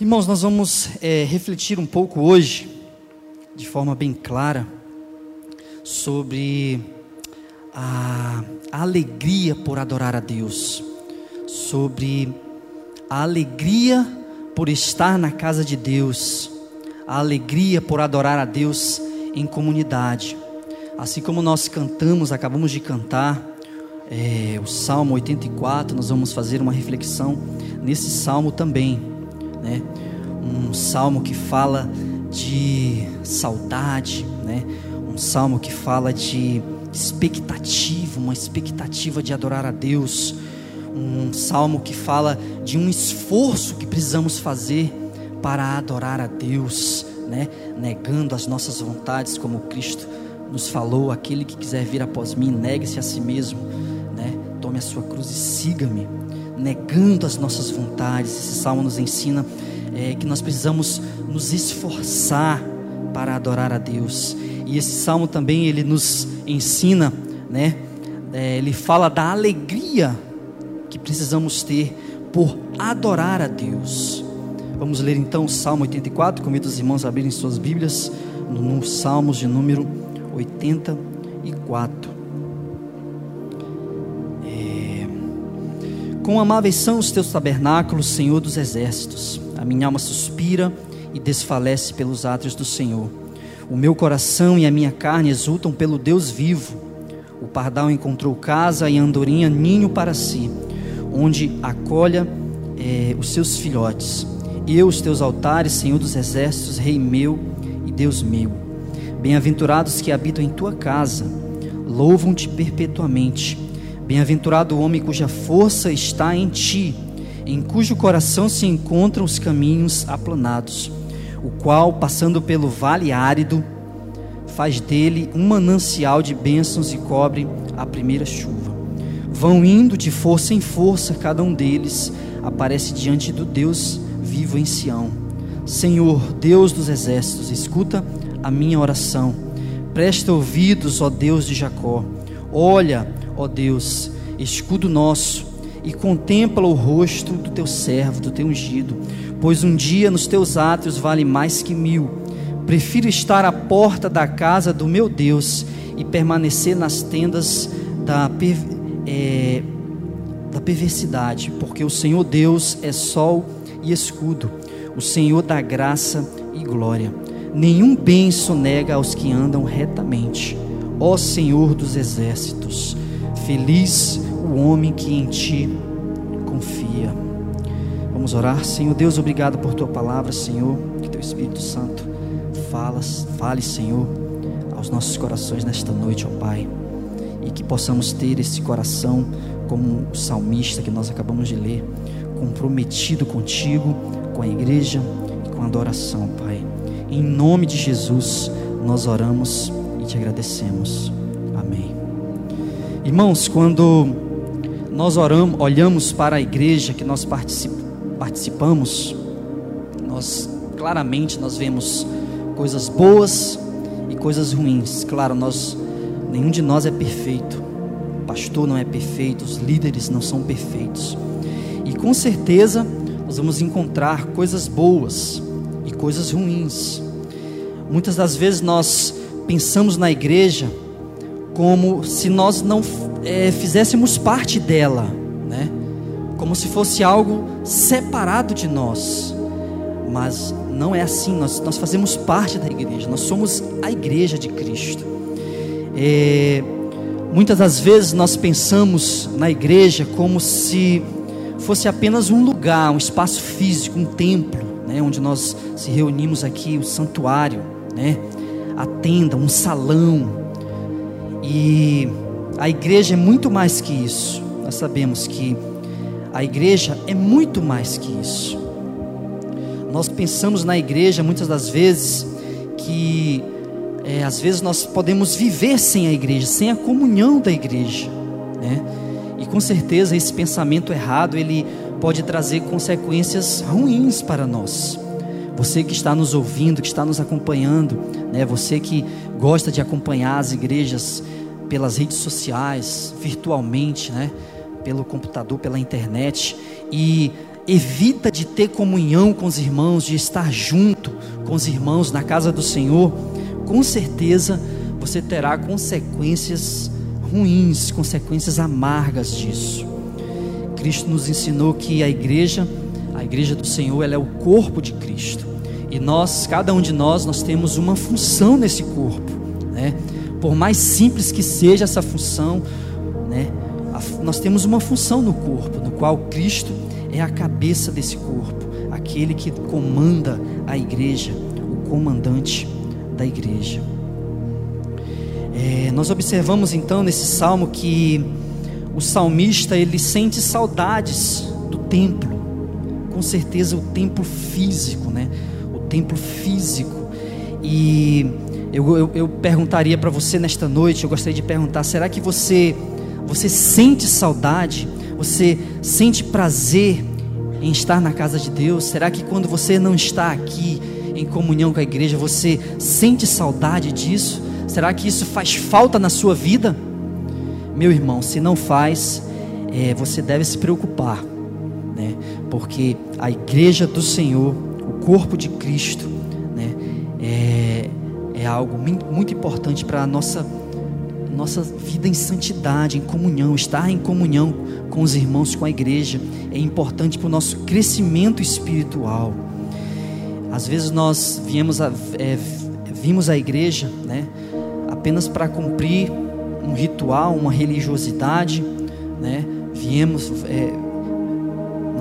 Irmãos, nós vamos é, refletir um pouco hoje, de forma bem clara, sobre a, a alegria por adorar a Deus, sobre a alegria por estar na casa de Deus, a alegria por adorar a Deus em comunidade. Assim como nós cantamos, acabamos de cantar é, o Salmo 84, nós vamos fazer uma reflexão nesse salmo também, né? Um salmo que fala de saudade, né? Um salmo que fala de expectativa, uma expectativa de adorar a Deus. Um salmo que fala de um esforço que precisamos fazer para adorar a Deus, né? Negando as nossas vontades, como Cristo nos falou: aquele que quiser vir após mim, negue-se a si mesmo, né? Tome a sua cruz e siga-me, negando as nossas vontades. Esse salmo nos ensina é, que nós precisamos nos esforçar para adorar a Deus. E esse salmo também ele nos ensina, né? É, ele fala da alegria que precisamos ter por adorar a Deus. Vamos ler então o Salmo 84. Convido os irmãos a abrirem suas Bíblias no, Salmos de número 84. Com amáveis são os teus tabernáculos, Senhor dos exércitos. A minha alma suspira e desfalece pelos átrios do Senhor. O meu coração e a minha carne exultam pelo Deus vivo. O pardal encontrou casa e a andorinha ninho para si, onde acolha é, os seus filhotes. Eu, os teus altares, Senhor dos exércitos, Rei meu e Deus meu. Bem-aventurados que habitam em tua casa, louvam-te perpetuamente. Bem-aventurado o homem cuja força está em ti, em cujo coração se encontram os caminhos aplanados o qual, passando pelo vale árido, faz dele um manancial de bênçãos e cobre a primeira chuva. Vão indo de força em força, cada um deles aparece diante do Deus vivo em Sião. Senhor, Deus dos exércitos, escuta a minha oração. Presta ouvidos, ó Deus de Jacó. Olha, ó Deus, escudo nosso, e contempla o rosto do teu servo, do teu ungido pois um dia nos teus átrios vale mais que mil. Prefiro estar à porta da casa do meu Deus e permanecer nas tendas da, é, da perversidade, porque o Senhor Deus é sol e escudo, o Senhor dá graça e glória. Nenhum bem sonega aos que andam retamente. Ó Senhor dos exércitos, feliz o homem que em ti confia. Vamos orar. Senhor Deus, obrigado por tua palavra, Senhor. Que teu Espírito Santo fala, fale, Senhor, aos nossos corações nesta noite, ó Pai. E que possamos ter esse coração como o salmista que nós acabamos de ler, comprometido contigo, com a igreja e com a adoração, Pai. Em nome de Jesus, nós oramos e te agradecemos. Amém. Irmãos, quando nós oramos, olhamos para a igreja que nós participamos, nós claramente nós vemos coisas boas e coisas ruins. Claro, nós nenhum de nós é perfeito. O pastor não é perfeito, os líderes não são perfeitos. E com certeza nós vamos encontrar coisas boas e coisas ruins. Muitas das vezes nós pensamos na igreja como se nós não é, fizéssemos parte dela, né? como se fosse algo separado de nós. Mas não é assim, nós, nós fazemos parte da igreja, nós somos a igreja de Cristo. É, muitas das vezes nós pensamos na igreja como se fosse apenas um lugar, um espaço físico, um templo, né, onde nós se reunimos aqui, o santuário, né, a tenda, um salão. E a igreja é muito mais que isso. Nós sabemos que a igreja é muito mais que isso. Nós pensamos na igreja muitas das vezes que é, às vezes nós podemos viver sem a igreja, sem a comunhão da igreja, né? E com certeza esse pensamento errado ele pode trazer consequências ruins para nós. Você que está nos ouvindo, que está nos acompanhando, né? Você que gosta de acompanhar as igrejas pelas redes sociais, virtualmente, né? pelo computador, pela internet, e evita de ter comunhão com os irmãos, de estar junto com os irmãos na casa do Senhor, com certeza você terá consequências ruins, consequências amargas disso. Cristo nos ensinou que a igreja, a igreja do Senhor, ela é o corpo de Cristo. E nós, cada um de nós, nós temos uma função nesse corpo, né? Por mais simples que seja essa função, né? Nós temos uma função no corpo, no qual Cristo é a cabeça desse corpo, aquele que comanda a igreja, o comandante da igreja. É, nós observamos então nesse salmo que o salmista ele sente saudades do templo, com certeza o templo físico, né? O templo físico. E eu, eu, eu perguntaria para você nesta noite, eu gostaria de perguntar: será que você você sente saudade? Você sente prazer em estar na casa de Deus? Será que quando você não está aqui em comunhão com a igreja, você sente saudade disso? Será que isso faz falta na sua vida? Meu irmão, se não faz, é, você deve se preocupar, né? Porque a igreja do Senhor, o corpo de Cristo, né? É, é algo muito importante para a nossa nossa vida em santidade, em comunhão, estar em comunhão com os irmãos, com a igreja, é importante para o nosso crescimento espiritual. Às vezes nós viemos a, é, vimos a igreja, né, apenas para cumprir um ritual, uma religiosidade, né? Viemos, é,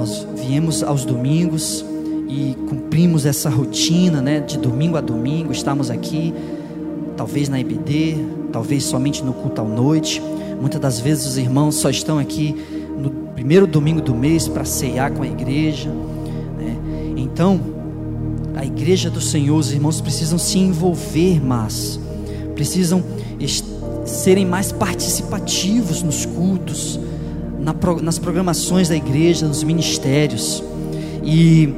nós viemos aos domingos e cumprimos essa rotina, né? De domingo a domingo, estamos aqui, talvez na EBD, talvez somente no culto à noite. Muitas das vezes os irmãos só estão aqui no primeiro domingo do mês para ceiar com a igreja. Né? Então, a igreja do Senhor, os irmãos precisam se envolver mais, precisam serem mais participativos nos cultos, nas programações da igreja, nos ministérios. E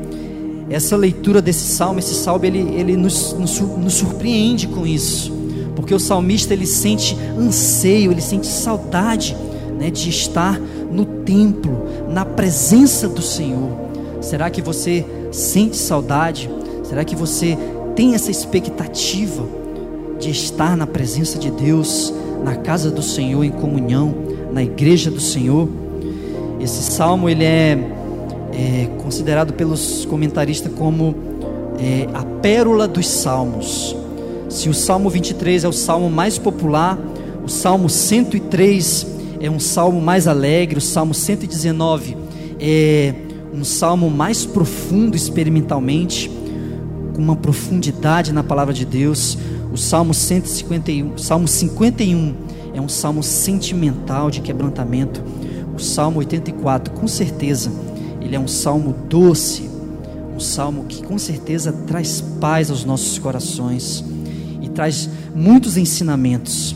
essa leitura desse salmo, esse salmo, ele, ele nos, nos, nos surpreende com isso porque o salmista ele sente anseio, ele sente saudade né, de estar no templo, na presença do Senhor. Será que você sente saudade? Será que você tem essa expectativa de estar na presença de Deus, na casa do Senhor, em comunhão, na igreja do Senhor? Esse salmo ele é, é considerado pelos comentaristas como é, a pérola dos salmos. Se o Salmo 23 é o salmo mais popular, o Salmo 103 é um salmo mais alegre, o Salmo 119 é um salmo mais profundo experimentalmente, com uma profundidade na palavra de Deus. O Salmo 151, Salmo 51 é um salmo sentimental de quebrantamento. O Salmo 84, com certeza, ele é um salmo doce, um salmo que com certeza traz paz aos nossos corações traz muitos ensinamentos.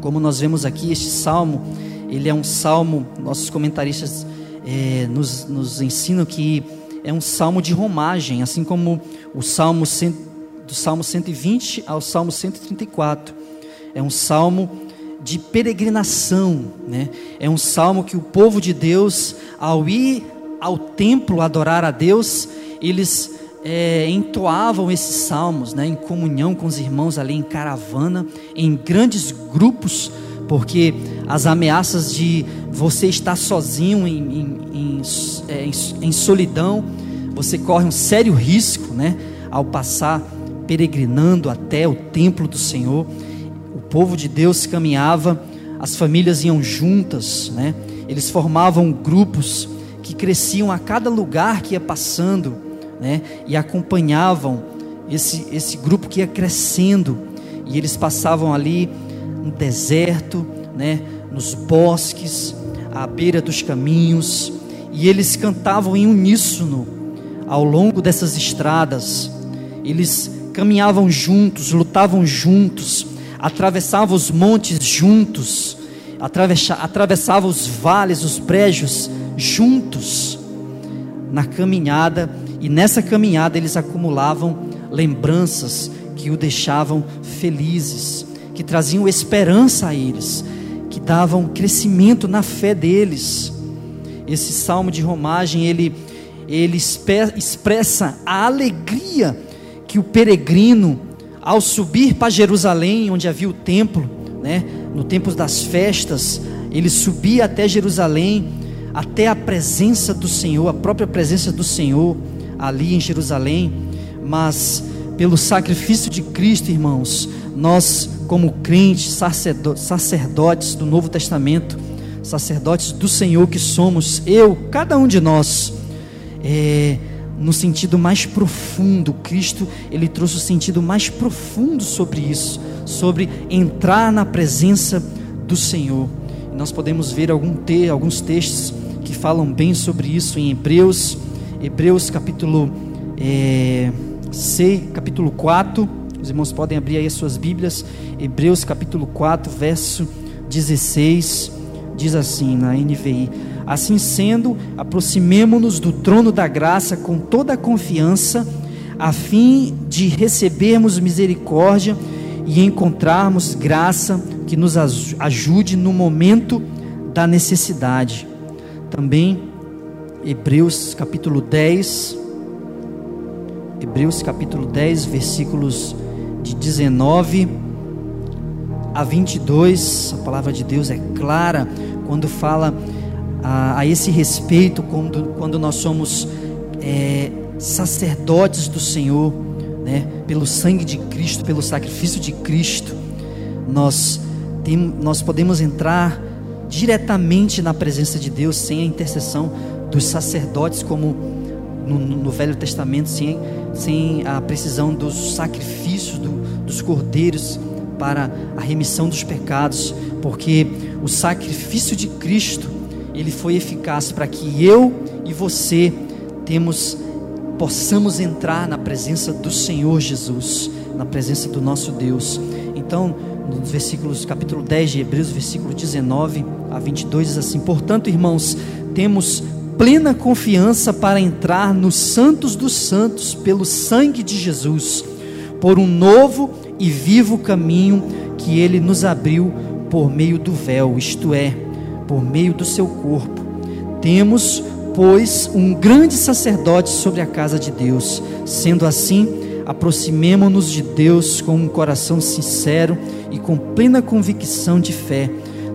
Como nós vemos aqui, este salmo, ele é um salmo, nossos comentaristas é, nos, nos ensinam que é um salmo de romagem, assim como o salmo do salmo 120 ao salmo 134. É um salmo de peregrinação, né? É um salmo que o povo de Deus, ao ir ao templo adorar a Deus, eles é, entoavam esses salmos né, em comunhão com os irmãos ali em caravana, em grandes grupos, porque as ameaças de você estar sozinho em, em, em, em, em solidão, você corre um sério risco né, ao passar peregrinando até o templo do Senhor. Povo de Deus caminhava, as famílias iam juntas, né, eles formavam grupos que cresciam a cada lugar que ia passando né? E acompanhavam esse, esse grupo que ia crescendo. E eles passavam ali no deserto, né? Nos bosques, à beira dos caminhos. E eles cantavam em uníssono ao longo dessas estradas. Eles caminhavam juntos, lutavam juntos, atravessavam os montes juntos, atravessavam os vales, os brejos juntos. Na caminhada e nessa caminhada eles acumulavam lembranças que o deixavam felizes, que traziam esperança a eles, que davam crescimento na fé deles. esse salmo de romagem, ele, ele expressa a alegria que o peregrino, ao subir para Jerusalém, onde havia o templo, né, no tempo das festas, ele subia até Jerusalém, até a presença do Senhor, a própria presença do Senhor ali em Jerusalém, mas pelo sacrifício de Cristo, irmãos, nós, como crentes, sacerdotes do Novo Testamento, sacerdotes do Senhor que somos, eu, cada um de nós, é, no sentido mais profundo, Cristo, ele trouxe o sentido mais profundo sobre isso, sobre entrar na presença do Senhor. Nós podemos ver algum te, alguns textos que falam bem sobre isso em Hebreus, Hebreus capítulo é, 6, capítulo 4. Os irmãos podem abrir aí as suas Bíblias. Hebreus capítulo 4, verso 16 diz assim na NVI: Assim sendo, aproximemo-nos do trono da graça com toda a confiança, a fim de recebermos misericórdia e encontrarmos graça que nos ajude no momento da necessidade. Também Hebreus capítulo 10, Hebreus capítulo 10, versículos de 19 a 22, a palavra de Deus é clara quando fala a, a esse respeito, quando, quando nós somos é, sacerdotes do Senhor, né, pelo sangue de Cristo, pelo sacrifício de Cristo, nós, tem, nós podemos entrar diretamente na presença de Deus sem a intercessão dos sacerdotes, como no, no Velho Testamento, sem, sem a precisão dos sacrifícios do, dos cordeiros para a remissão dos pecados, porque o sacrifício de Cristo, ele foi eficaz para que eu e você temos possamos entrar na presença do Senhor Jesus, na presença do nosso Deus. Então, nos versículos capítulo 10 de Hebreus, versículo 19 a 22 diz assim: "Portanto, irmãos, temos plena confiança para entrar nos santos dos santos pelo sangue de Jesus, por um novo e vivo caminho que ele nos abriu por meio do véu, isto é, por meio do seu corpo. Temos, pois, um grande sacerdote sobre a casa de Deus. Sendo assim, aproximemo-nos de Deus com um coração sincero e com plena convicção de fé,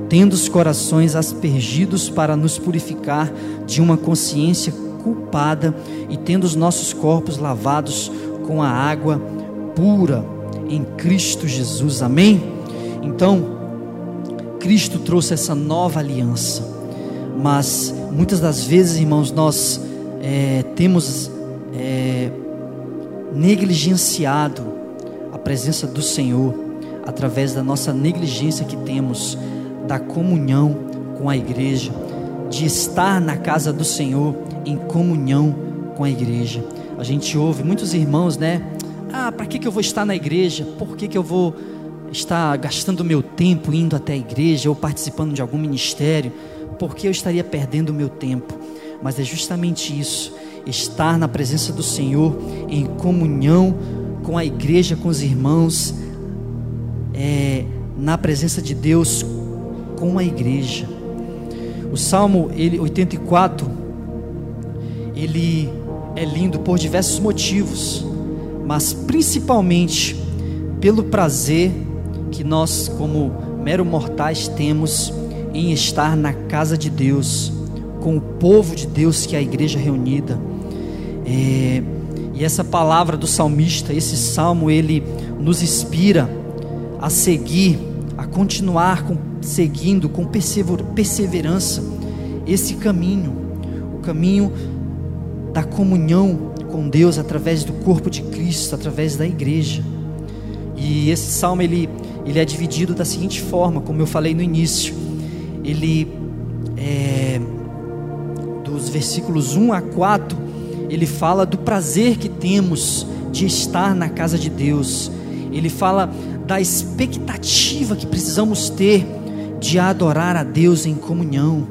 tendo os corações aspergidos para nos purificar de uma consciência culpada e tendo os nossos corpos lavados com a água pura em Cristo Jesus. Amém? Então, Cristo trouxe essa nova aliança, mas muitas das vezes, irmãos, nós é, temos é, negligenciado a presença do Senhor através da nossa negligência que temos da comunhão com a igreja, de estar na casa do Senhor em comunhão com a igreja. A gente ouve muitos irmãos, né? Ah, para que, que eu vou estar na igreja? Por que, que eu vou estar gastando meu tempo indo até a igreja ou participando de algum ministério? Por que eu estaria perdendo o meu tempo? Mas é justamente isso, estar na presença do Senhor, em comunhão com a igreja, com os irmãos, é, na presença de Deus com a igreja. O Salmo ele, 84, ele é lindo por diversos motivos mas principalmente pelo prazer que nós, como mero mortais, temos em estar na casa de Deus, com o povo de Deus que é a igreja reunida. É, e essa palavra do salmista, esse salmo, ele nos inspira a seguir, a continuar com, seguindo com perseverança esse caminho, o caminho da comunhão com Deus através do corpo de Cristo, através da igreja. E esse salmo ele, ele é dividido da seguinte forma, como eu falei no início. Ele é, dos versículos 1 a 4, ele fala do prazer que temos de estar na casa de Deus. Ele fala da expectativa que precisamos ter de adorar a Deus em comunhão.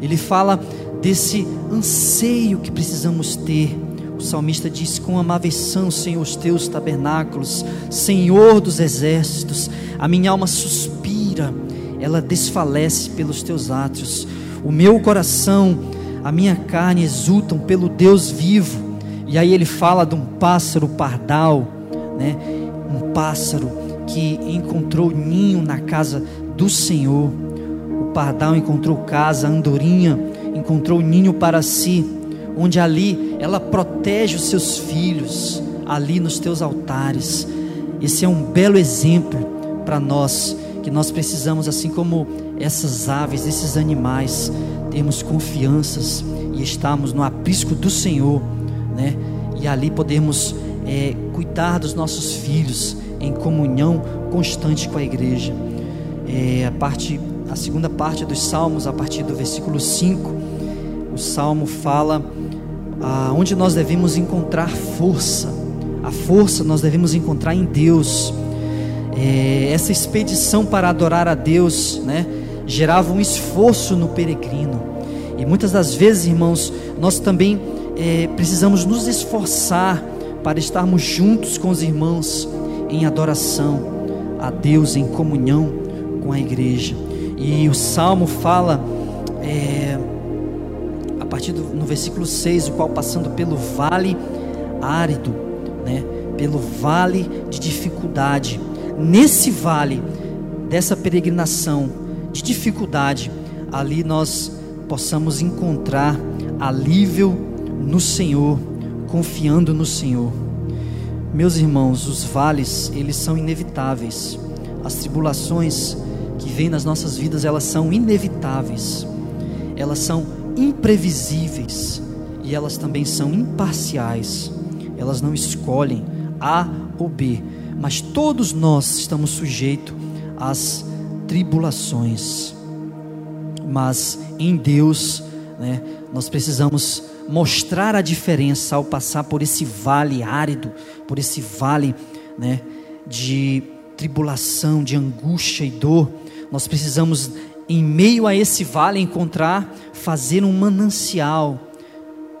Ele fala desse anseio que precisamos ter o salmista diz: Com amáveis são, Senhor, os teus tabernáculos, Senhor dos exércitos. A minha alma suspira, ela desfalece pelos teus átrios. O meu coração a minha carne exultam pelo Deus vivo. E aí ele fala de um pássaro pardal, né? Um pássaro que encontrou ninho na casa do Senhor. O pardal encontrou casa, a andorinha encontrou ninho para si, onde ali ela protege os seus filhos, ali nos teus altares. Esse é um belo exemplo para nós, que nós precisamos, assim como essas aves, esses animais, termos confianças e estarmos no aprisco do Senhor, né? E ali podemos é, cuidar dos nossos filhos em comunhão constante com a igreja. É, a parte, a segunda parte dos Salmos, a partir do versículo 5, o Salmo fala onde nós devemos encontrar força. A força nós devemos encontrar em Deus. É, essa expedição para adorar a Deus, né, gerava um esforço no peregrino. E muitas das vezes, irmãos, nós também é, precisamos nos esforçar para estarmos juntos com os irmãos em adoração a Deus, em comunhão com a igreja. E o salmo fala, é, partir do no versículo 6, o qual passando pelo vale árido, né, pelo vale de dificuldade, nesse vale dessa peregrinação de dificuldade, ali nós possamos encontrar alívio no Senhor, confiando no Senhor. Meus irmãos, os vales, eles são inevitáveis. As tribulações que vêm nas nossas vidas, elas são inevitáveis. Elas são imprevisíveis e elas também são imparciais. Elas não escolhem A ou B, mas todos nós estamos sujeitos às tribulações. Mas em Deus, né, nós precisamos mostrar a diferença ao passar por esse vale árido, por esse vale né, de tribulação, de angústia e dor. Nós precisamos, em meio a esse vale, encontrar, fazer um manancial,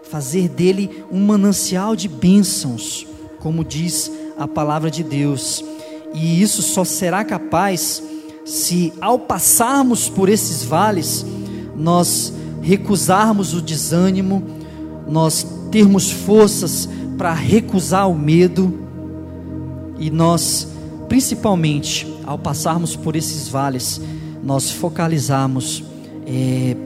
fazer dele um manancial de bênçãos, como diz a palavra de Deus. E isso só será capaz se, ao passarmos por esses vales, nós recusarmos o desânimo, nós termos forças para recusar o medo e nós, principalmente, ao passarmos por esses vales, nós focalizarmos é,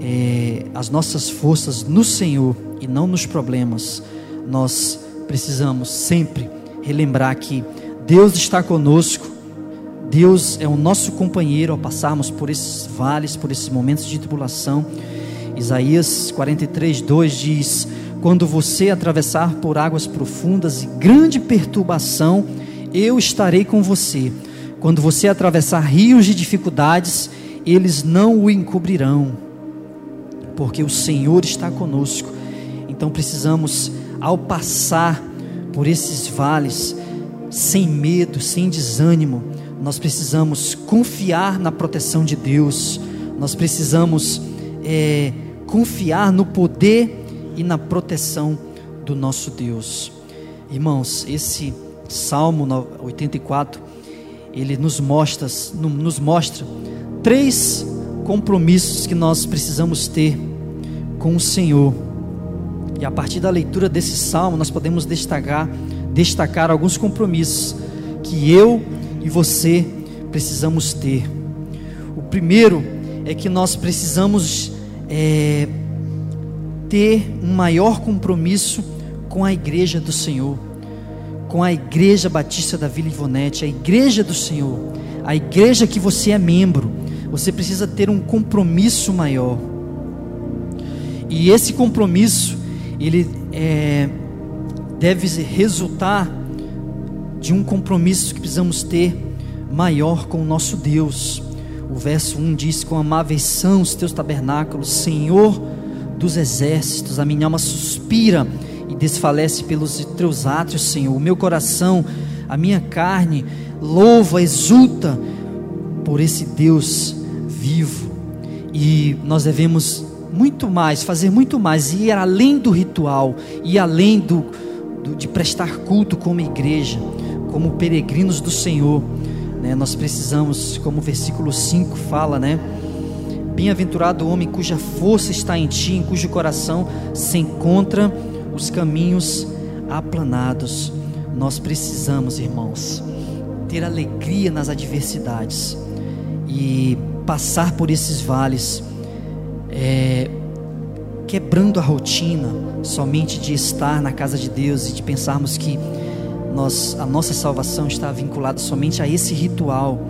é, as nossas forças no Senhor e não nos problemas. Nós precisamos sempre relembrar que Deus está conosco. Deus é o nosso companheiro ao passarmos por esses vales, por esses momentos de tribulação. Isaías 43, 2 diz: Quando você atravessar por águas profundas e grande perturbação, eu estarei com você. Quando você atravessar rios de dificuldades, eles não o encobrirão, porque o Senhor está conosco. Então precisamos, ao passar por esses vales, sem medo, sem desânimo, nós precisamos confiar na proteção de Deus, nós precisamos é, confiar no poder e na proteção do nosso Deus. Irmãos, esse Salmo 84, ele nos mostra, nos mostra três compromissos que nós precisamos ter com o Senhor. E a partir da leitura desse salmo, nós podemos destacar, destacar alguns compromissos que eu e você precisamos ter. O primeiro é que nós precisamos é, ter um maior compromisso com a igreja do Senhor, com a igreja Batista da Vila Ivonete, a igreja do Senhor, a igreja que você é membro. Você precisa ter um compromisso maior. E esse compromisso, ele é, deve resultar de um compromisso que precisamos ter maior com o nosso Deus. O verso 1 diz: Com amáveis são os teus tabernáculos, Senhor dos exércitos. A minha alma suspira e desfalece pelos teus átrios, Senhor. O meu coração, a minha carne, louva, exulta por esse Deus vivo. E nós devemos muito mais, fazer muito mais, ir além do ritual, ir além do, do de prestar culto como igreja, como peregrinos do Senhor né? Nós precisamos, como o versículo 5 fala, né? Bem-aventurado o homem cuja força está em ti, em cujo coração se encontra os caminhos aplanados. Nós precisamos, irmãos, ter alegria nas adversidades e passar por esses vales, é, quebrando a rotina somente de estar na casa de Deus e de pensarmos que nós, a nossa salvação está vinculada somente a esse ritual,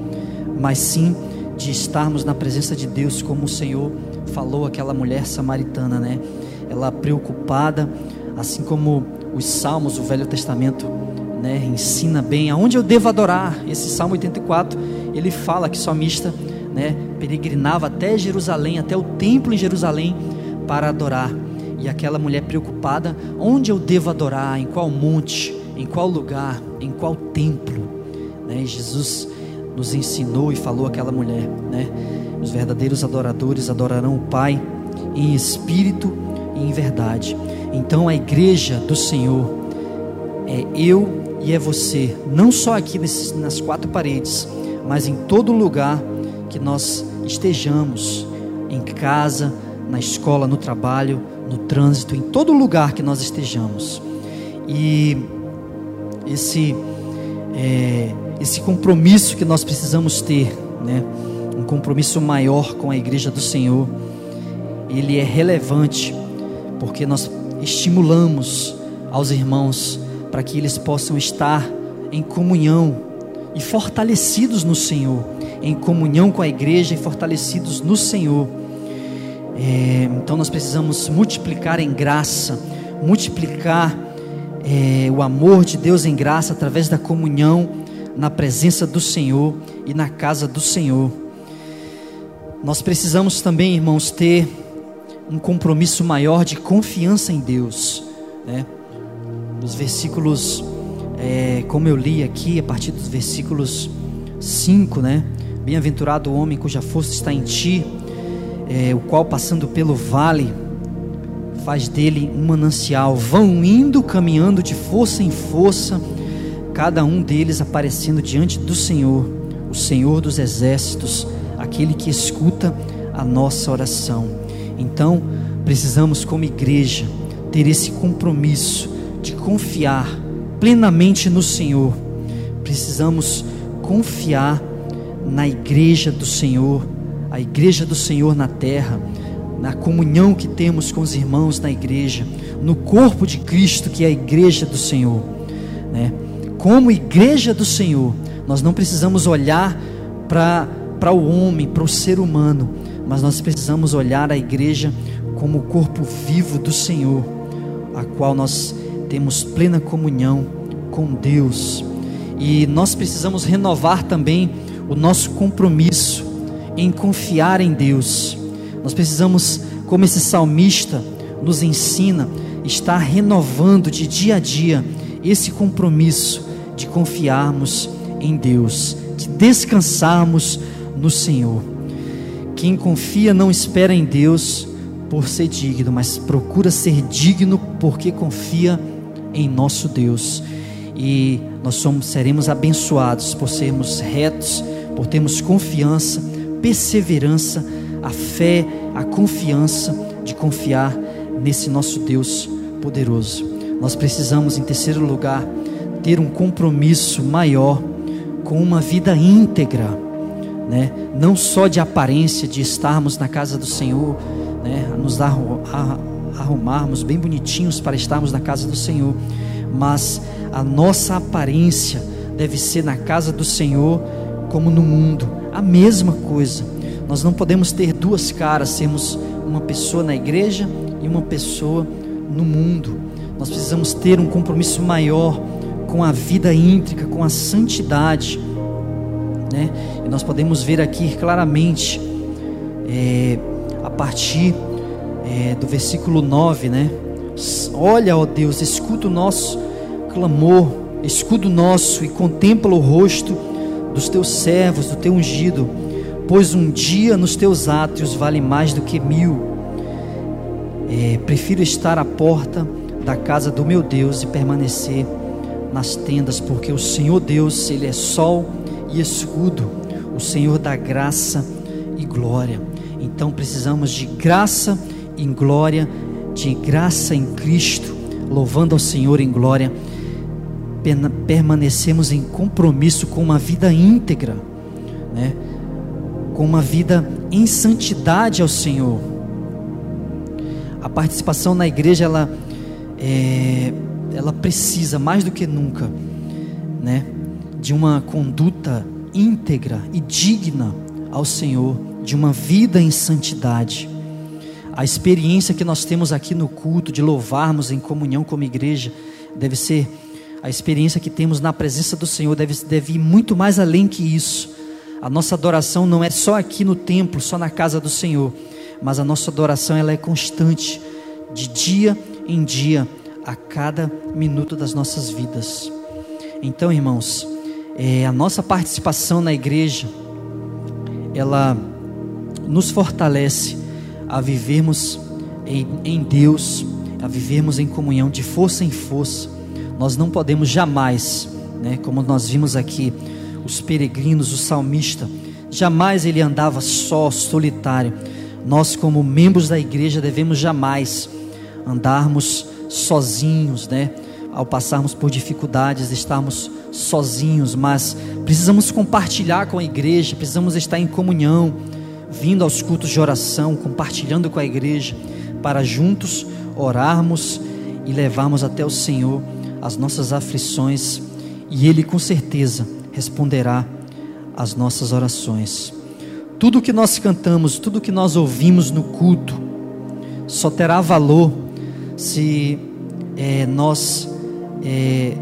mas sim de estarmos na presença de Deus, como o Senhor falou àquela mulher samaritana, né? Ela preocupada, assim como os salmos, o Velho Testamento, né, ensina bem aonde eu devo adorar. Esse Salmo 84, ele fala que o salmista, né, peregrinava até Jerusalém, até o templo em Jerusalém para adorar. E aquela mulher preocupada, onde eu devo adorar, em qual monte, em qual lugar, em qual templo, né? Jesus nos ensinou e falou àquela mulher, né? Os verdadeiros adoradores adorarão o Pai em espírito e em verdade. Então a igreja do Senhor é eu e é você, não só aqui nesses, nas quatro paredes, mas em todo lugar que nós estejamos, em casa, na escola, no trabalho, no trânsito, em todo lugar que nós estejamos. E esse é, esse compromisso que nós precisamos ter, né? Um compromisso maior com a igreja do Senhor. Ele é relevante porque nós estimulamos aos irmãos para que eles possam estar em comunhão e fortalecidos no Senhor, em comunhão com a igreja e fortalecidos no Senhor. É, então nós precisamos multiplicar em graça, multiplicar é, o amor de Deus em graça através da comunhão na presença do Senhor e na casa do Senhor. Nós precisamos também, irmãos, ter um compromisso maior de confiança em Deus, né? Nos versículos, é, como eu li aqui, a partir dos versículos 5, né? Bem-aventurado o homem cuja força está em ti, é, o qual passando pelo vale faz dele um manancial. Vão indo, caminhando de força em força cada um deles aparecendo diante do Senhor, o Senhor dos exércitos, aquele que escuta a nossa oração. Então, precisamos, como igreja, ter esse compromisso de confiar plenamente no Senhor. Precisamos confiar na igreja do Senhor, a igreja do Senhor na terra, na comunhão que temos com os irmãos na igreja, no corpo de Cristo que é a igreja do Senhor, né? como igreja do Senhor, nós não precisamos olhar para o homem, para o ser humano, mas nós precisamos olhar a igreja como o corpo vivo do Senhor, a qual nós temos plena comunhão com Deus. E nós precisamos renovar também o nosso compromisso em confiar em Deus. Nós precisamos, como esse salmista nos ensina, estar renovando de dia a dia esse compromisso de confiarmos em Deus, de descansarmos no Senhor. Quem confia não espera em Deus por ser digno, mas procura ser digno porque confia em nosso Deus. E nós somos, seremos abençoados por sermos retos, por termos confiança, perseverança, a fé, a confiança de confiar nesse nosso Deus poderoso. Nós precisamos, em terceiro lugar, ter um compromisso maior com uma vida íntegra, né? Não só de aparência, de estarmos na casa do Senhor, né? Nos arrumarmos bem bonitinhos para estarmos na casa do Senhor, mas a nossa aparência deve ser na casa do Senhor como no mundo, a mesma coisa. Nós não podemos ter duas caras, sermos uma pessoa na igreja e uma pessoa no mundo. Nós precisamos ter um compromisso maior com a vida íntrica, com a santidade. Né? E nós podemos ver aqui claramente, é, a partir é, do versículo 9, né? Olha, ó Deus, escuta o nosso clamor, escuta o nosso e contempla o rosto dos teus servos, do teu ungido, pois um dia nos teus átrios vale mais do que mil. É, prefiro estar à porta da casa do meu Deus e permanecer nas tendas, porque o Senhor Deus, Ele é sol e escudo, o Senhor da graça e glória. Então precisamos de graça em glória, de graça em Cristo, louvando ao Senhor em glória. Permanecemos em compromisso com uma vida íntegra, né? com uma vida em santidade ao Senhor. A participação na igreja ela é, ela precisa mais do que nunca, né, de uma conduta íntegra e digna ao Senhor, de uma vida em santidade. A experiência que nós temos aqui no culto de louvarmos em comunhão como igreja deve ser a experiência que temos na presença do Senhor deve, deve ir muito mais além que isso. A nossa adoração não é só aqui no templo, só na casa do Senhor, mas a nossa adoração ela é constante, de dia em dia, a cada minuto das nossas vidas. Então, irmãos, é, a nossa participação na igreja, ela nos fortalece a vivermos em, em Deus, a vivermos em comunhão de força em força. Nós não podemos jamais, né, como nós vimos aqui, os peregrinos, o salmista, jamais ele andava só, solitário. Nós, como membros da igreja, devemos jamais andarmos sozinhos, né? Ao passarmos por dificuldades, estarmos sozinhos, mas precisamos compartilhar com a igreja, precisamos estar em comunhão, vindo aos cultos de oração, compartilhando com a igreja, para juntos orarmos e levarmos até o Senhor as nossas aflições, e Ele com certeza responderá às nossas orações. Tudo que nós cantamos, tudo que nós ouvimos no culto, só terá valor se é, nós é,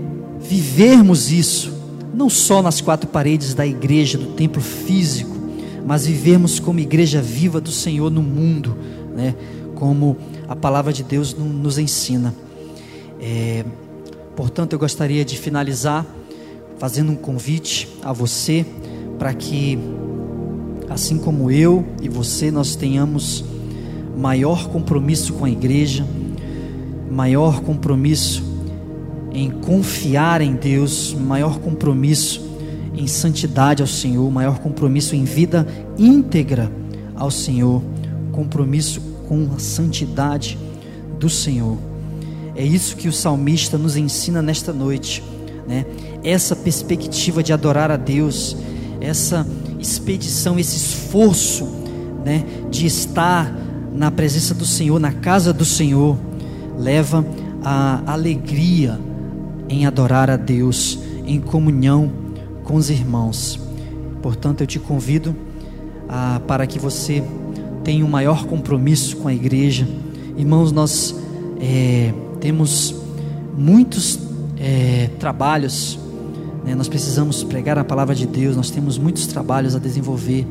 vivermos isso, não só nas quatro paredes da igreja, do templo físico, mas vivermos como igreja viva do Senhor no mundo, né? como a palavra de Deus nos ensina. É, portanto, eu gostaria de finalizar fazendo um convite a você para que, assim como eu e você, nós tenhamos maior compromisso com a igreja maior compromisso em confiar em Deus, maior compromisso em santidade ao Senhor, maior compromisso em vida íntegra ao Senhor, compromisso com a santidade do Senhor. É isso que o salmista nos ensina nesta noite, né? Essa perspectiva de adorar a Deus, essa expedição, esse esforço, né, de estar na presença do Senhor, na casa do Senhor, leva a alegria em adorar a Deus em comunhão com os irmãos. Portanto, eu te convido a, para que você tenha um maior compromisso com a igreja. Irmãos, nós é, temos muitos é, trabalhos, né? nós precisamos pregar a palavra de Deus, nós temos muitos trabalhos a desenvolver.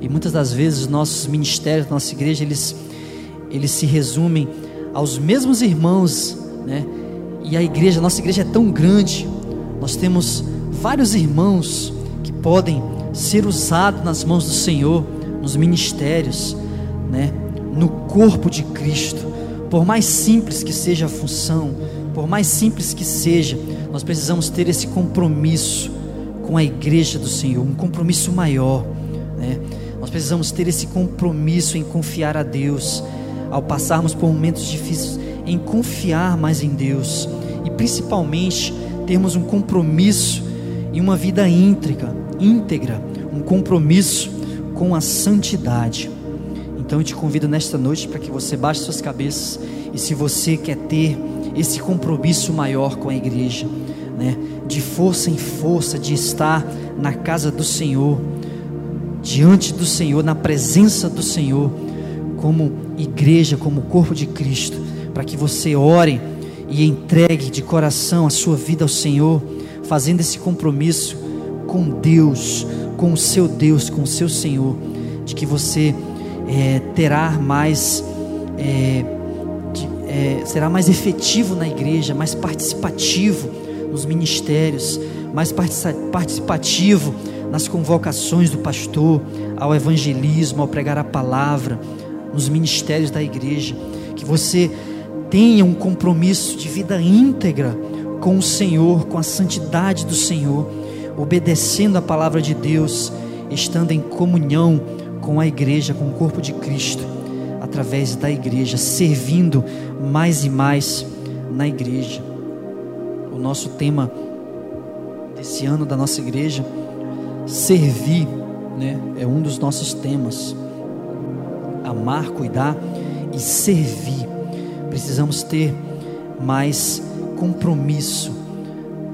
E muitas das vezes nossos ministérios, nossa igreja, eles, eles se resumem aos mesmos irmãos, né? E a igreja, nossa igreja é tão grande, nós temos vários irmãos que podem ser usados nas mãos do Senhor, nos ministérios, né? No corpo de Cristo. Por mais simples que seja a função, por mais simples que seja, nós precisamos ter esse compromisso com a igreja do Senhor, um compromisso maior, né? Nós precisamos ter esse compromisso em confiar a Deus ao passarmos por momentos difíceis, em confiar mais em Deus e principalmente termos um compromisso e uma vida íntegra, íntegra, um compromisso com a santidade. Então eu te convido nesta noite para que você baixe suas cabeças e se você quer ter esse compromisso maior com a igreja, né, de força em força, de estar na casa do Senhor, diante do Senhor, na presença do Senhor, como igreja, como corpo de Cristo, para que você ore e entregue de coração a sua vida ao Senhor, fazendo esse compromisso com Deus, com o seu Deus, com o seu Senhor, de que você é, terá mais, é, é, será mais efetivo na igreja, mais participativo nos ministérios, mais participativo nas convocações do pastor, ao evangelismo, ao pregar a palavra nos ministérios da igreja, que você tenha um compromisso de vida íntegra com o Senhor, com a santidade do Senhor, obedecendo a palavra de Deus, estando em comunhão com a igreja, com o corpo de Cristo, através da igreja, servindo mais e mais na igreja. O nosso tema desse ano da nossa igreja, servir, né, é um dos nossos temas. Amar, cuidar e servir. Precisamos ter mais compromisso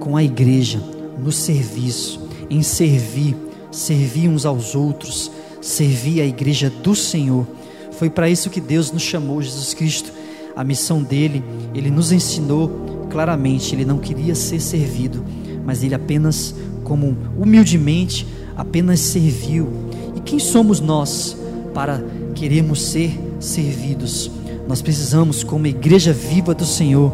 com a igreja, no serviço, em servir, servir uns aos outros, servir a igreja do Senhor. Foi para isso que Deus nos chamou, Jesus Cristo. A missão dele, ele nos ensinou claramente, ele não queria ser servido, mas ele apenas como humildemente apenas serviu. E quem somos nós para queremos ser servidos? Nós precisamos, como igreja viva do Senhor,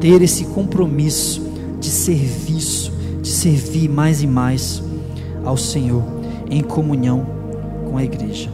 ter esse compromisso de serviço, de servir mais e mais ao Senhor em comunhão com a igreja.